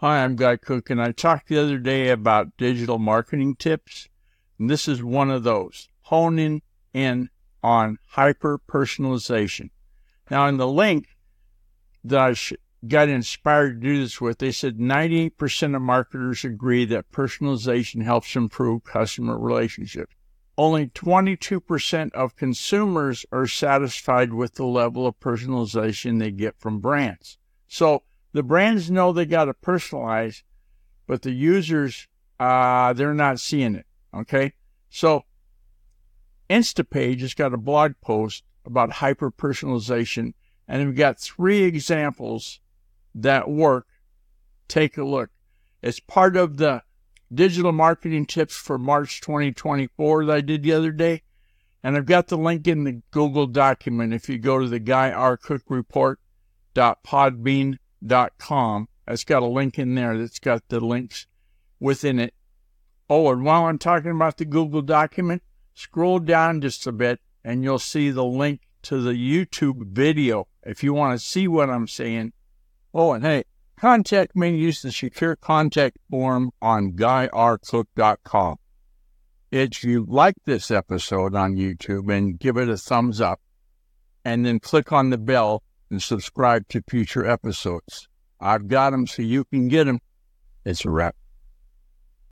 Hi, I'm Guy Cook, and I talked the other day about digital marketing tips, and this is one of those honing in on hyper personalization. Now, in the link that I got inspired to do this with, they said 98% of marketers agree that personalization helps improve customer relationships. Only 22% of consumers are satisfied with the level of personalization they get from brands. So, the brands know they got to personalize, but the users, uh, they're not seeing it. Okay. So Instapage has got a blog post about hyper personalization, and we've got three examples that work. Take a look. It's part of the digital marketing tips for March 2024 that I did the other day. And I've got the link in the Google document. If you go to the Guy R. Cook Report.podbean.com, com. It's got a link in there that's got the links within it. Oh, and while I'm talking about the Google document, scroll down just a bit and you'll see the link to the YouTube video if you want to see what I'm saying. Oh, and hey, contact me use the secure contact form on guyrcook.com. If you like this episode on YouTube and give it a thumbs up, and then click on the bell and subscribe to future episodes. I've got them so you can get them. It's a wrap.